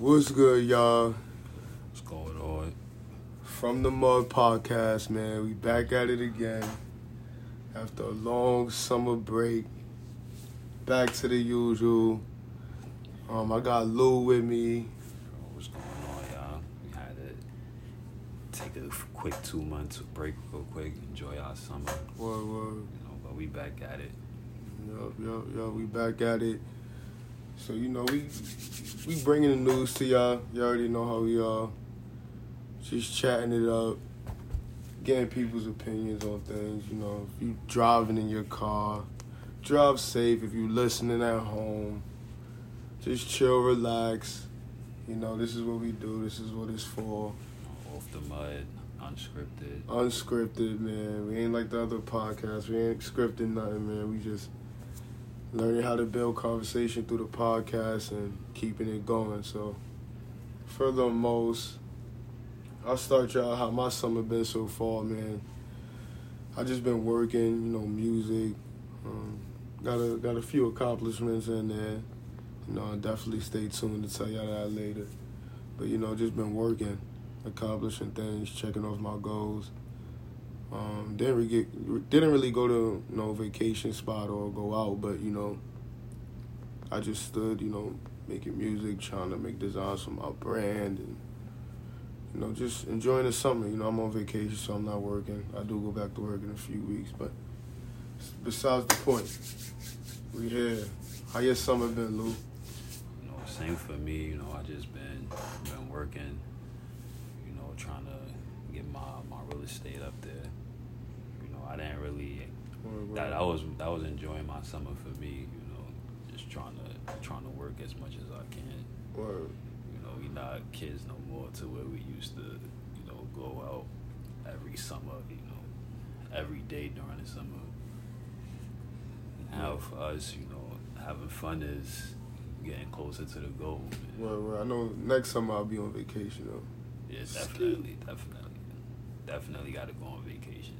What's good, y'all? What's going on? From the Mud Podcast, man. We back at it again. After a long summer break. Back to the usual. Um, I got Lou with me. What's going on, y'all? We had to take a quick two months break real quick, enjoy our summer. Word, word. You know, but we back at it. Yup, yup, yup. We back at it. So you know we we bringing the news to y'all. Y'all already know how we are. Just chatting it up, getting people's opinions on things. You know, if you driving in your car, drive safe. If you listening at home, just chill, relax. You know, this is what we do. This is what it's for. Off the mud, unscripted. Unscripted, man. We ain't like the other podcasts. We ain't scripting nothing, man. We just learning how to build conversation through the podcast and keeping it going. So, furthermost, I'll start y'all how my summer been so far, man. I just been working, you know, music. Um, got a got a few accomplishments in there. You know, I'll definitely stay tuned to tell y'all that later. But you know, just been working, accomplishing things, checking off my goals. Um, didn't really get, didn't really go to no vacation spot or go out, but you know, I just stood, you know, making music, trying to make designs for my brand, and you know, just enjoying the summer. You know, I'm on vacation, so I'm not working. I do go back to work in a few weeks, but besides the point, we here. How your summer been, Lou? You know, same for me. You know, I just been been working. You know, trying to get my my real estate up there. I didn't really that I was that was enjoying my summer for me. You know, just trying to trying to work as much as I can. Word. You know, we not kids no more to where we used to, you know, go out every summer, you know, every day during the summer. Now for us, you know, having fun is getting closer to the goal. man. Word, word. I know next summer I'll be on vacation though. Yeah, definitely, definitely, definitely got to go on vacation.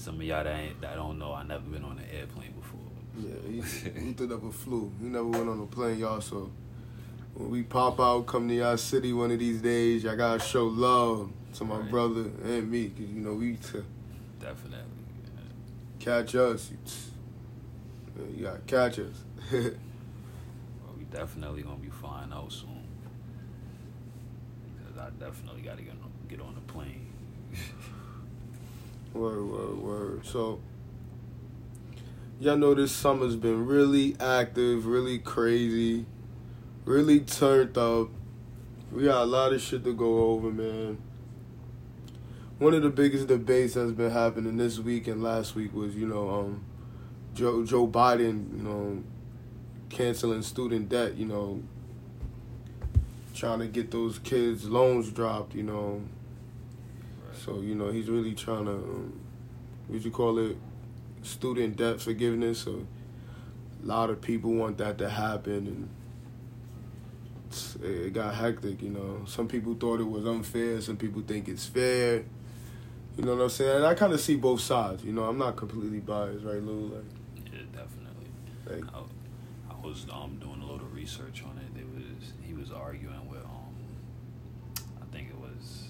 Some of y'all that ain't, that don't know, I never been on an airplane before. Yeah, he, he did up a flu. He never went on a plane, y'all. So when we pop out, come to y'all city one of these days, y'all gotta show love to my Right. brother and me, cause you know we to Definitely. catch us. You, you gotta catch us. Well, we definitely gonna be flying out soon. Because I definitely gotta get on, get on the plane. Word, word, word. So y'all know this summer's been really active, really crazy, really turned up. We got a lot of shit to go over, man. One of the biggest debates that's been happening this week and last week was, you know, um, Joe Joe Biden, you know, canceling student debt, you know, trying to get those kids loans dropped, you know. So you know he's really trying to, um, what you call it, student debt forgiveness. So a lot of people want that to happen, and it got hectic. You know, some people thought it was unfair. Some people think it's fair. You know what I'm saying? And I kind of see both sides. You know, I'm not completely biased, right, Lou? Like, Yeah, definitely. like I, I was um doing a little research on it. It was he was arguing with um I think it was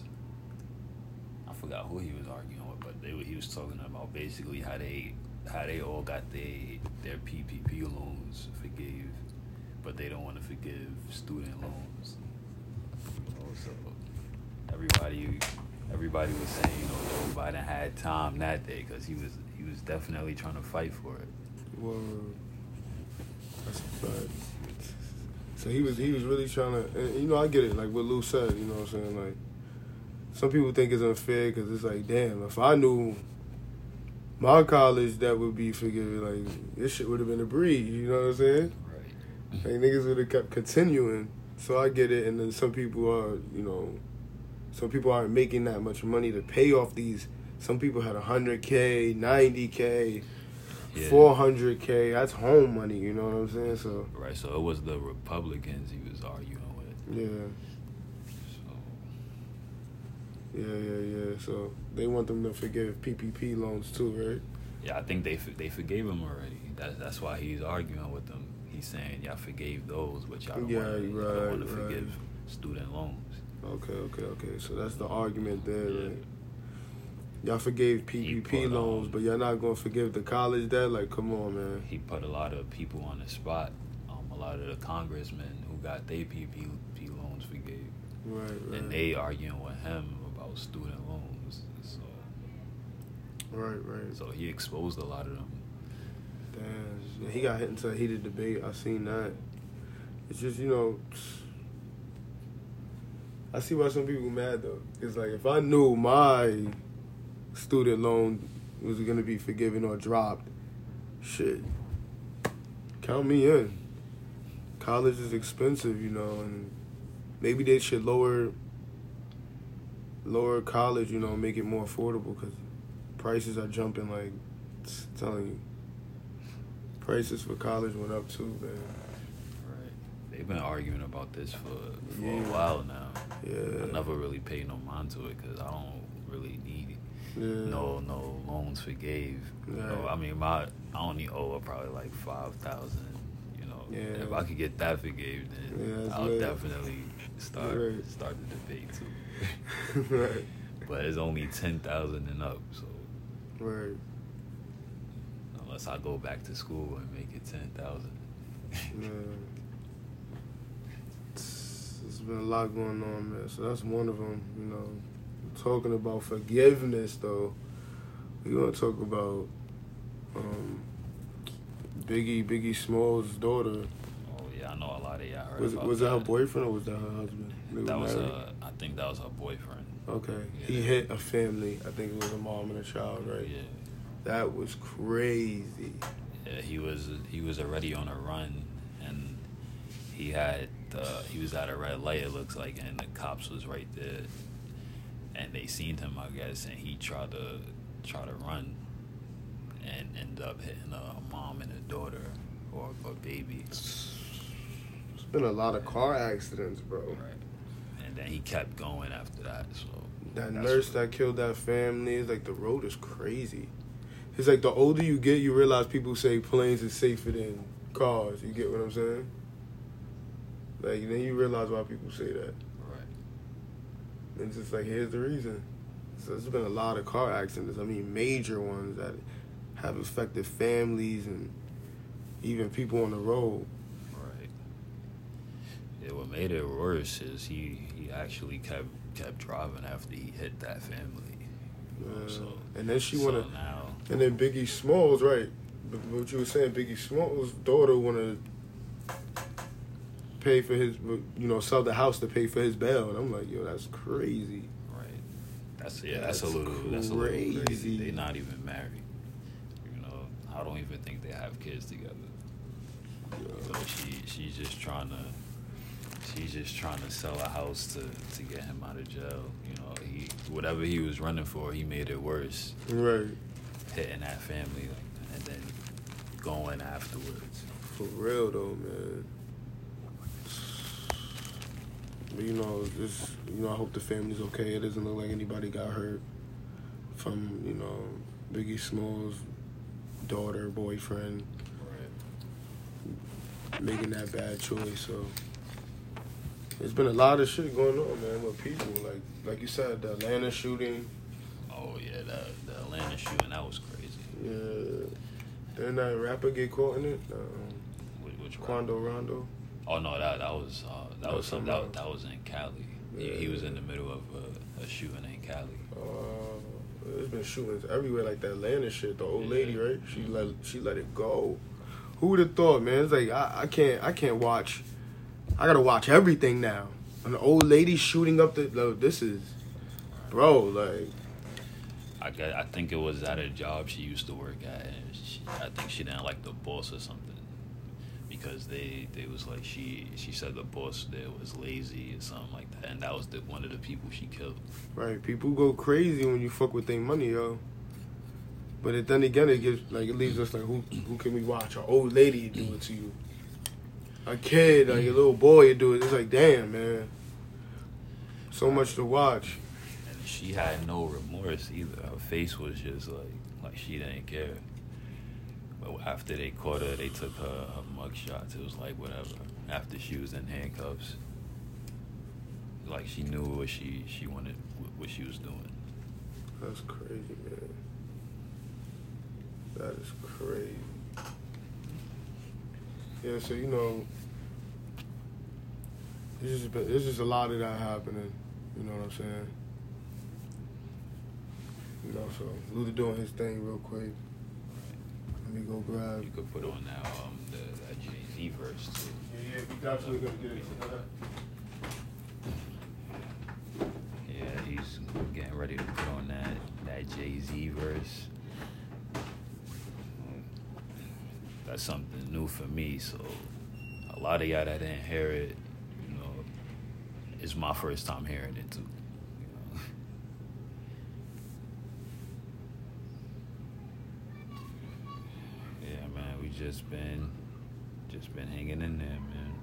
I forgot who he was arguing with, but they he was talking about basically how they how they all got they their PPP loans forgave, but they don't want to forgive student loans. So everybody everybody was saying you know Joe Biden had time that day because he was he was definitely trying to fight for it. Word. That's fact. So he was he was really trying to, and, you know, I get it. Like what Lou said, you know what I'm saying. Like some people think it's unfair because it's like, damn, if I knew my college that would be forgiven, like this shit would have been a breeze. You know what I'm saying? Right. Like niggas would have kept continuing. So I get it. And then some people are, you know, some people aren't making that much money to pay off these. Some people had 100K, 90K, Yeah. 400K. That's home money, you know what I'm saying? So, Right, so it was the Republicans he was arguing with. yeah, yeah, yeah, yeah. So they want them to forgive PPP loans too, right? yeah, I think they they forgave him already. That's that's why he's arguing with them. He's saying y'all forgave those, but y'all don't Yeah, want right, to right. forgive student loans. Okay, okay, okay. So that's the argument there, Yeah. right? Y'all forgave PPP loans, but y'all not gonna forgive the college debt? Like, come on, man. He put a lot of people on the spot. Um, a lot of the congressmen who got their PPP loans forgave, Right, right. and they arguing with him about student loans. So, right, right. so he exposed a lot of them. Damn. He got hit into a heated debate. I seen that. It's just, you know, I see why some people mad though. It's like if I knew my student loan was gonna be forgiven or dropped, shit, count me in. College is expensive, you know, and maybe they should lower lower college, you know, make it more affordable because prices are jumping like it's telling you. Prices for college went up too, man. Right. They've been arguing about this for, for Yeah. a while now. Yeah. I never really paid no mind to it because I don't really need Yeah. no no loans forgave. You know, I mean my I only owe probably like five thousand. You know, Yeah. if I could get that forgave, then Yeah, I'll definitely start Right. start the debate too. Right. But it's only ten thousand and up, so Right. unless I go back to school and make it ten thousand. Yeah. It's, it's been a lot going on, man. So that's one of them. You know, talking about forgiveness, though. We gonna talk about um, Biggie Biggie Smalls' daughter. Oh yeah, I know a lot of y'all heard Was was that her boyfriend or was that her husband? They That was married? uh, I think that was her boyfriend. Okay. He hit a family. I think it was a mom and a child, right? Yeah. That was crazy. Yeah, he was he was already on a run, and he had uh, he was at a red light. It looks like, and the cops was right there, and they seen him, I guess, and he tried to try to run, and ended up hitting a mom and a daughter or a baby. It's been a lot of car accidents, bro. Right, and then he kept going after that. So That nurse what- that killed that family, it's like the road is crazy. It's like the older you get, you realize people say planes is safer than cars. You get what I'm saying? Like then you realize why people say that. right. And it's just like here's the reason. So there's been a lot of car accidents. I mean, major ones that have affected families and even people on the road. Yeah, what made it worse is he he actually kept kept driving after he hit that family. You know, so and then she so wanna, now and then Biggie Smalls, right? What you were saying, Biggie Smalls' daughter wanna pay for his, you know, sell the house to pay for his bail. And I'm like, yo, that's crazy. right. That's yeah. That's, That's a little. That's a little crazy. crazy. They're not even married. You know, I don't even think they have kids together. So she she's just trying to. She's just trying to sell a house to, to get him out of jail. You know, he whatever he was running for, he made it worse. Right. hitting that family and then going afterwards. For real though, man. But you know, just you know, I hope the family's okay. It doesn't look like anybody got hurt from you know Biggie Smalls' daughter, boyfriend making that bad choice. So there's been a lot of shit going on, man, with people. Like like you said, the Atlanta shooting. Oh yeah, the the Atlanta shooting that was crazy. Yeah. Didn't that rapper get caught in it? Um, Which, which Quando Rondo. Oh no, that that was uh, that That was was some, somewhere that, that was in Cali. He, he was in the middle of a, a shooting in Cali. Uh, there's been shootings everywhere, like that Atlanta shit. The old lady, right? She let she let it go. Who would have thought, man? It's like I, I can't I can't watch. I gotta watch everything now. An old lady shooting up the. No, this is, bro. Like I get, I think it was at a job she used to work at. And she, I think she didn't like the boss or something because they they was like she she said the boss there was lazy or something like that, and that was the one of the people she killed. right, people go crazy when you fuck with their money, yo. But it, then again, it gives like it leaves us like who who can we watch? An old lady do it to you. A kid, like a little boy, do it. It's like damn, man. So much to watch. And she had no remorse either. Her face was just like like she didn't care. But after they caught her, they took her, her mug shots. It was like whatever. After she was in handcuffs, like she knew what she she wanted, what she was doing. That's crazy, man. That is crazy. Yeah, so you know, it's just it's just a lot of that happening. You know what I'm saying? You know, so Luda doing his thing real quick. Let me go grab. You could put on that um the, that Jay Z verse too. Yeah, yeah, we definitely gonna get that. Yeah, he's getting ready to put on that that Jay Z verse. That's something new for me. So a lot of y'all that didn't hear it, you know, it's my first time hearing it too. Yeah, man, we just been just been hanging in there, man.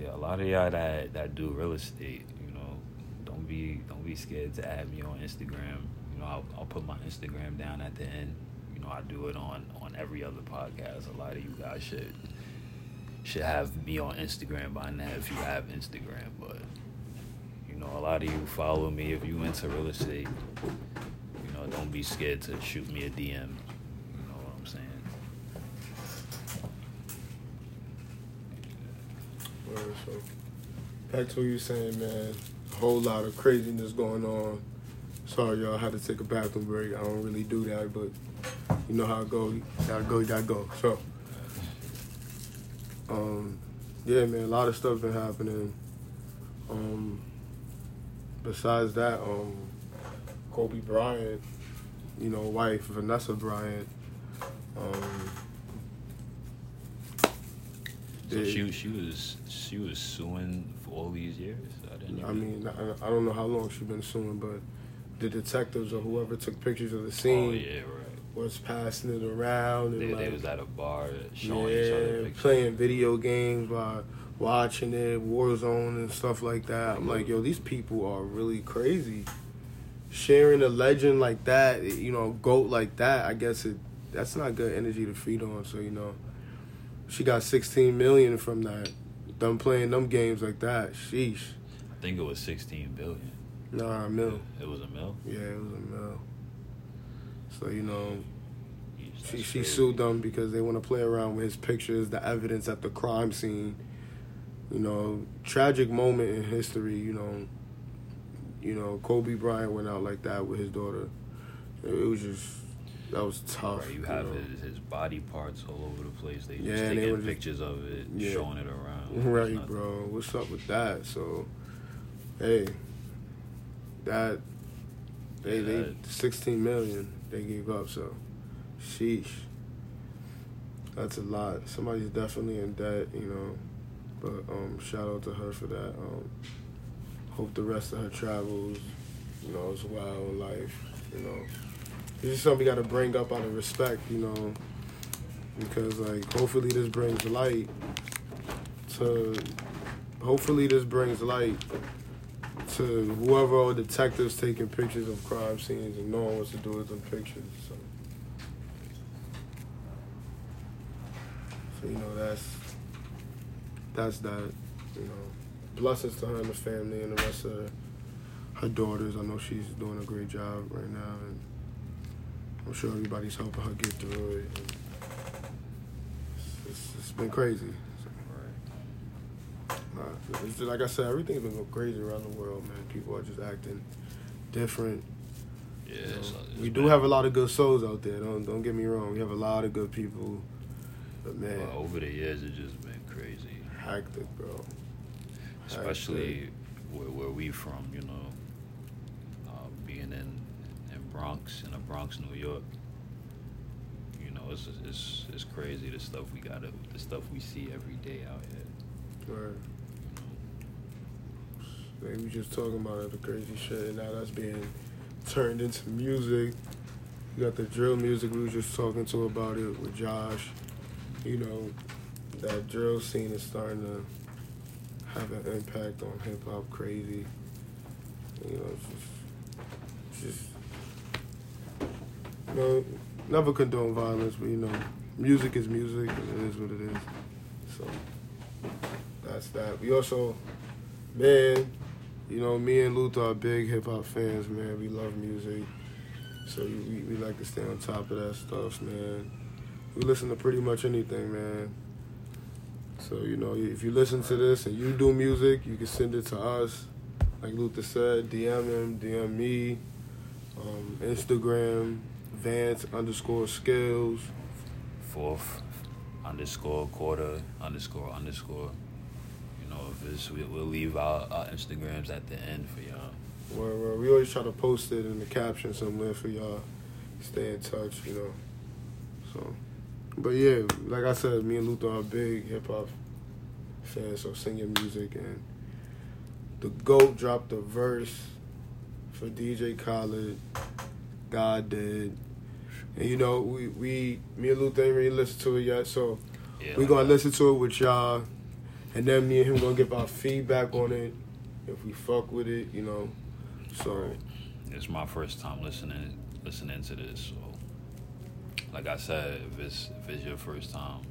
Yeah, a lot of y'all that that do real estate, you know, don't be don't be scared to add me on Instagram. You know, I'll, I'll put my Instagram down at the end. You know, I do it on on every other podcast. A lot of you guys should should have me on Instagram by now if you have Instagram. But you know, a lot of you follow me if you into real estate. You know, don't be scared to shoot me a DM. You know what I'm saying? So back to what you saying, man. A whole lot of craziness going on. Sorry, y'all. Had to take a bathroom break. I don't really do that, but you know how it go. You gotta go. You gotta go. So, um, yeah, man. A lot of stuff been happening. Um, besides that, um, Kobe Bryant, you know, wife Vanessa Bryant. Um, So she she was she was suing for all these years. I didn't. I mean, I, I don't know how long she's been suing, but the detectives or whoever took pictures of the oh scene yeah, right. Was passing it around and They, like, they was at a bar showing each other yeah, playing video games while watching it, Warzone and stuff like that. I'm like, yo, these people are really crazy. Sharing a legend like that, you know, goat like that. I guess it that's not good energy to feed on. So you know, she got 16 million from that. Them playing them games like that. Sheesh. I think it was sixteen billion. Nah, a mil. It was a mil. Yeah, it was a mil. So you know, she she sued them because they want to play around with his pictures, the evidence at the crime scene. You know, tragic moment in history. You know, you know, Kobe Bryant went out like that with his daughter. It, it was just that was tough. Right, you have know. his, his body parts all over the place. They just Yeah, they taking were just- pictures of it, Yeah. showing it around. Right, bro. What's up with that? So, hey, that they Yeah, they that- sixteen million they gave up. So, sheesh, that's a lot. Somebody's definitely in debt, you know. But um, shout out to her for that. Um, hope the rest of her travels, you know, is well in life. You know, this is something we got to bring up out of respect, you know, because like hopefully this brings light to hopefully this brings light to whoever are detectives taking pictures of crime scenes and knowing what to do with them pictures. So, so you know that's that's that. You know, blessings to her and the family and the rest of her, her daughters. I know she's doing a great job right now, and I'm sure everybody's helping her get through it. It's, it's, it's been crazy. It's just, like I said, everything's been going crazy around the world, man. People are just acting different. Yeah, you know. it's- it's we do been- have a lot of good souls out there. Don't don't get me wrong. We have a lot of good people, but man, Well, over the years, it's just been crazy. hectic, bro. especially where, where we from, you know, uh, being in in Bronx, in the Bronx, New York. You know, it's it's it's crazy the stuff we got, the stuff we see every day out here. Right. Like we just talking about it, the crazy shit, and now that's being turned into music. You got the drill music we was just talking to about it with Josh. You know, that drill scene is starting to have an impact on hip hop crazy. You know, it's just, just you know, never condone violence, but you know, music is music, and it is what it is. So that's that. We also, man, you know, me and Luther are big hip hop fans, man. We love music, so we, we like to stay on top of that stuff, man. We listen to pretty much anything, man. So you know, if you listen to this and you do music, you can send it to us. Like Luther said, DM him, DM me, um, Instagram, Vance underscore skills. Fourth underscore quarter underscore underscore. Know, if it's we, we'll leave our, our Instagrams at the end for y'all. Where, where we always try to post it in the caption somewhere for y'all. Stay in touch, you know. So, but yeah, like I said, me and Luther are big hip hop fans, so sing your music. And the GOAT dropped a verse for DJ Khaled. God did. And you know, we, we me and Luther ain't really listened to it yet, so Yeah, we gonna listen to it with y'all. And then me and him gonna give our feedback on it. If we fuck with it, you know. So It's my first time listening listening to this, so like I said, if it's if it's your first time,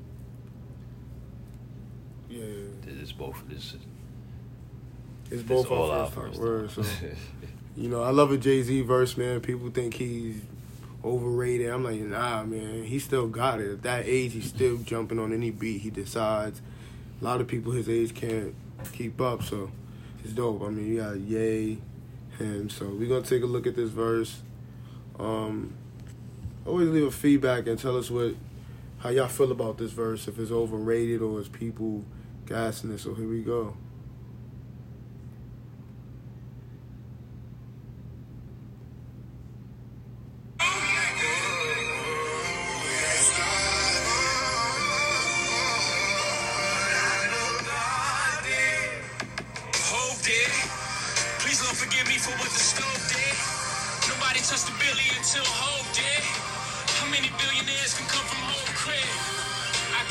yeah. this is both this It's both all our our first, first time. So you know, I love a Jay Z verse, man. People think he's overrated. I'm like, nah, man. He still got it. At that age, he's still jumping on any beat he decides. A lot of people his age can't keep up, so it's dope. I mean, you got Yay, him. So we're gonna take a look at this verse. Um, always leave a feedback and tell us what how y'all feel about this verse. If it's overrated or is people gassing it. So here we go.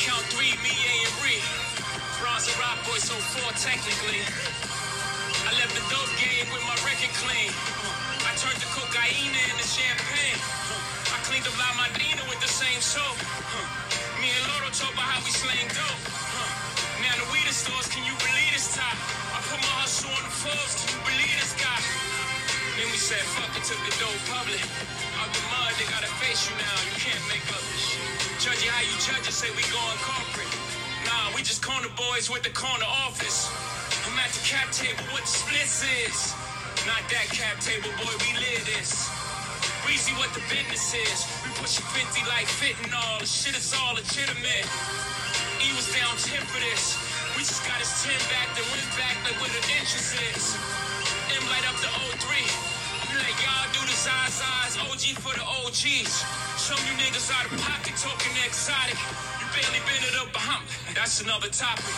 Count three, me, A, and Ree. Bronze and Rock Boy, so four technically. I left the dope game with my record clean. I turned the cocaine into champagne. I cleaned up La Madrina with the same soap. Me and Lyor talk about how we slang dope. Now the weed stores, can you believe this top? I put my hustle on the Forbes, can you believe this guy? Then we said, fuck it, took the dope public. Out the mud, they gotta face you now. You can't make up this shit. Judge you how you judge it, say we going corporate. Nah, we just corner boys with the corner office. I'm at the cap table, what the splits is. Not that cap table, boy, we live this. Breezy, what the business is. We pushing 50 like fitting all. The shit is all legitimate. He was down 10 for this. We just got his 10 back, then went back like where the interest is. M light up the 03. We let y'all do the size size. OG for the OGs. Some you niggas out of pocket talking exotic. You barely been up a hump. That's another topic.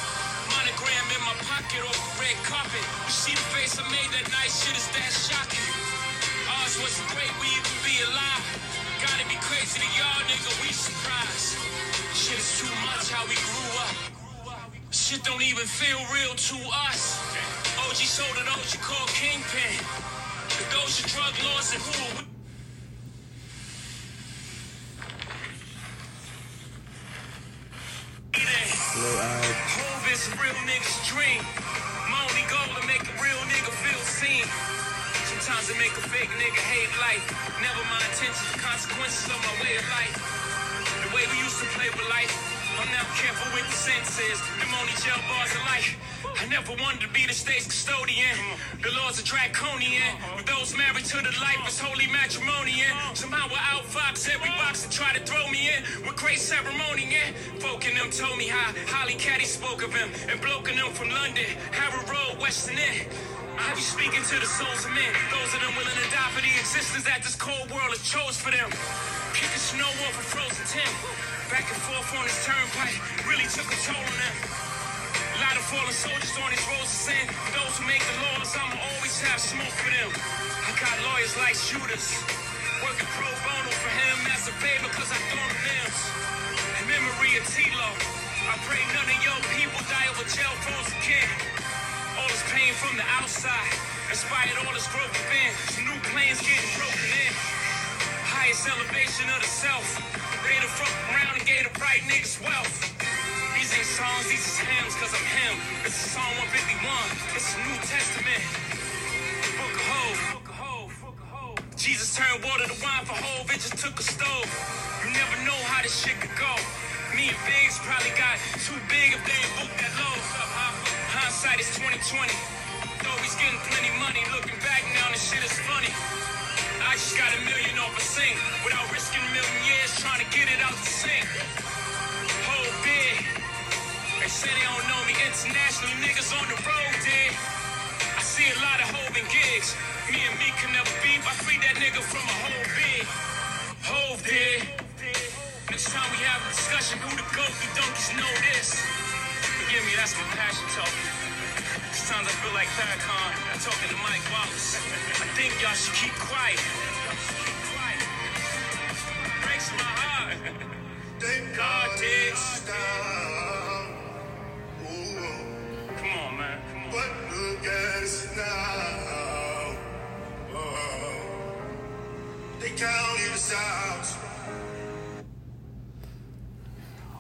Monogram in my pocket off red carpet. You see the face I made that night, shit is that shocking. Ours wasn't great, we even be alive. Gotta be crazy to y'all, nigga, we surprised. Shit is too much how we grew up. Shit don't even feel real to us. OG sold an OG called Kingpin. The Doja drug lords and who are we? Eye. Hove is real nigga's dream. My only goal to make a real nigga feel seen. Sometimes it make a fake nigga hate life. Never my intentions, consequences of my way of life. The way we used to play with life. I'm now careful with the sentences. Them jail bars of life. I never wanted to be the state's custodian. The laws are draconian. With those married to the life is holy matrimony. And somehow I outfox every box that try to throw me in. With great ceremony. And folk in them told me how Holly Caddy spoke of him. And bloke in them from London. Harrow Road, Western End. I be speaking to the souls of men. Those of them willing to die for the existence that this cold world has chose for them. Kicking snow off a frozen Tim. Back and forth on his turnpike really took a toll on them. A lot of fallen soldiers on these roads of sin. Those who make the laws, I'ma always have smoke for them. I got lawyers like shooters. Working pro bono for him as a favor cause I throw him limbs. In memory of T-Lo, I pray none of your people die over jail phones again. All this pain from the outside inspired all this growth within. New plans getting broken in. Highest elevation of the self. Made a fuck around and gave the right niggas wealth. These ain't songs, these is hymns, cause I'm him. Is Psalm 151. It's the New Testament. Book of Hope. Jesus turned water to wine for. It just took a stove. You never know how this shit could go. Me and Biggs probably got too big if they ain't booked that low. Hindsight is 2020. Though he's getting plenty money. Looking back now, this shit is funny. I just got a million off a sing without risking a million years trying to get it out the sink. Whole big. They say they don't know me internationally. Niggas on the road did. I see a lot of Hove and gigs. Me and me can never beef. I freed that nigga from a whole big. Hove did. Next time we have a discussion, who the goat? You donkeys know this. Forgive me, that's my passion talking. Sometimes I feel like Farrakhan talking to Mike Wallace. I think y'all should keep quiet. Breaks my heart. God digs. Come on, man. Come on. But look at us now. Oh, they counted us out.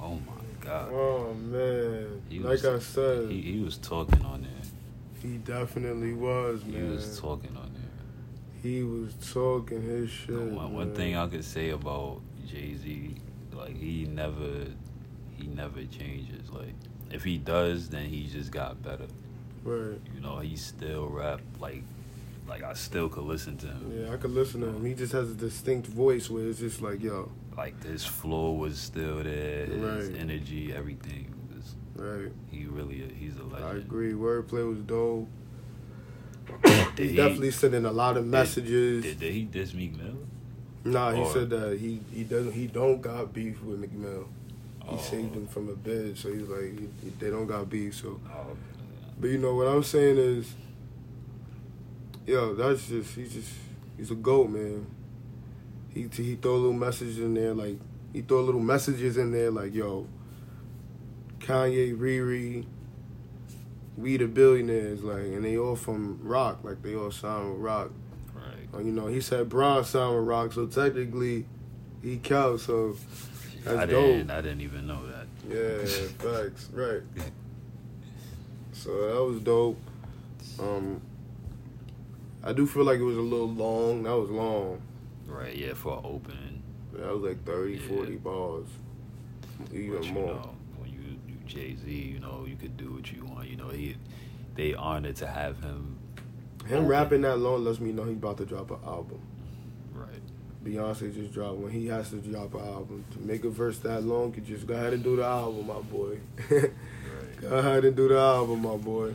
Oh my god. Oh man, He like was- I said, He, he, he was talking on there. definitely was, man. He was talking on there. He was talking his shit. one, one thing I could say about Jay Z, like he never, he never changes. Like if he does, then he just got better. Right. You know, he still rap like, like I still could listen to him. Yeah, I could listen to him. He just has a distinct voice where it's just like, yo, Like his flow was still there, his Right. energy, everything. Right. he really, he's a legend. I agree. Wordplay was dope. Did He's he- definitely sending a lot of messages. Did, did he diss Meek Mill? nah, he or- said that he he doesn't he don't got beef with Meek Mill. He Oh. saved him from a bed, so he's like he, he- they don't got beef. So, Oh, but you know what I'm saying is, yo, that's just he's just he's a goat, man. He he throw a little message in there like he throw little messages in there like yo, Kanye, Riri, we the billionaires, like, and they all from rock, like they all sound with rock. right. Uh, You know, he said Braun sound with rock, so technically he counts. So that's I dope. didn't, I didn't even know that. Yeah, facts, right. So that was dope. Um, I do feel like it was a little long. That was long. Right, yeah, for opening. That was like 30, Yeah. 40 bars, even But, more. you, you Jay Z, you know, you could do what you want. You know, he they honored to have him. Him open. rapping that long lets me know he's about to drop an album. Right. Beyonce just dropped when he has to drop an album to make a verse that long. You just go ahead and do the album, my boy. Right. go ahead and do the album, my boy.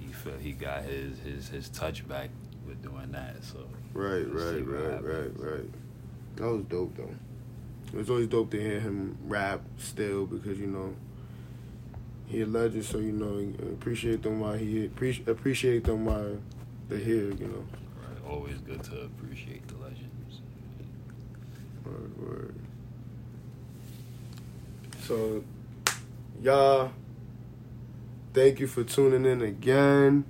He felt he got his his his touch back with doing that. So Right, right, right, happens. right, right. That was dope though. It's always dope to hear him rap still because you know he a legend, so you know appreciate them while he appreciate appreciate them while they're here. You know. right, always good to appreciate the legends. Word, word. So, y'all, thank you for tuning in again.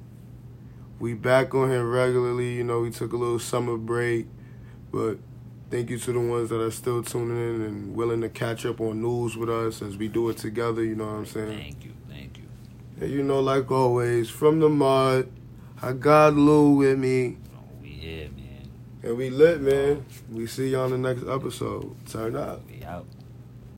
We back on here regularly. You know, we took a little summer break, but thank you to the ones that are still tuning in and willing to catch up on news with us as we do it together. You know what I'm saying? Thank you, thank you. And you know, like always, from the mud, I got Lou with me, Oh, we here, man. and we lit, man. We see you on the next episode. Turn up. We out.